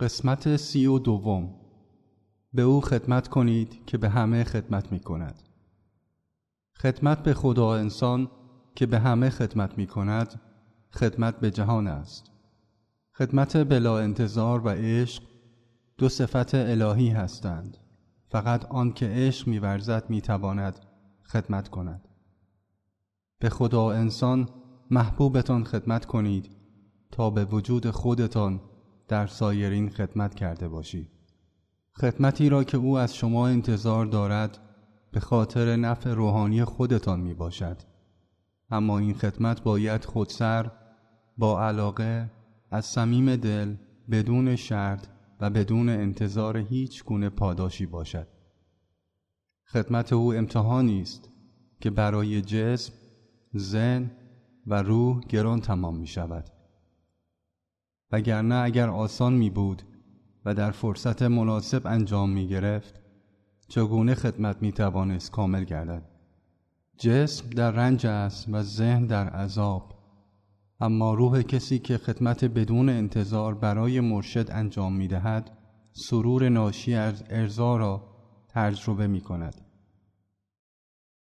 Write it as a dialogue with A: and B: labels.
A: قسمت سی و دوم به او خدمت کنید که به همه خدمت می کند. خدمت به خدا انسان که به همه خدمت می کند خدمت به جهان است. خدمت بلا انتظار و عشق دو صفت الهی هستند. فقط آن که عشق میورزد می‌تواند خدمت کند. به خدا انسان محبوبتان خدمت کنید تا به وجود خودتان در سایرین خدمت کرده باشید خدمتی را که او از شما انتظار دارد به خاطر نفع روحانی خودتان می باشد اما این خدمت باید خودسر با علاقه از صمیم دل بدون شرط و بدون انتظار هیچ گونه پاداشی باشد. خدمت او امتحانی است که برای جسم، ذهن و روح گران تمام می شود وگرنه اگر آسان می بود و در فرصت مناسب انجام می گرفت چگونه خدمت می توانست کامل گردد؟ جسم در رنج است و ذهن در عذاب. اما روح کسی که خدمت بدون انتظار برای مرشد انجام می دهد سرور ناشی از ارزا را تجربه می کند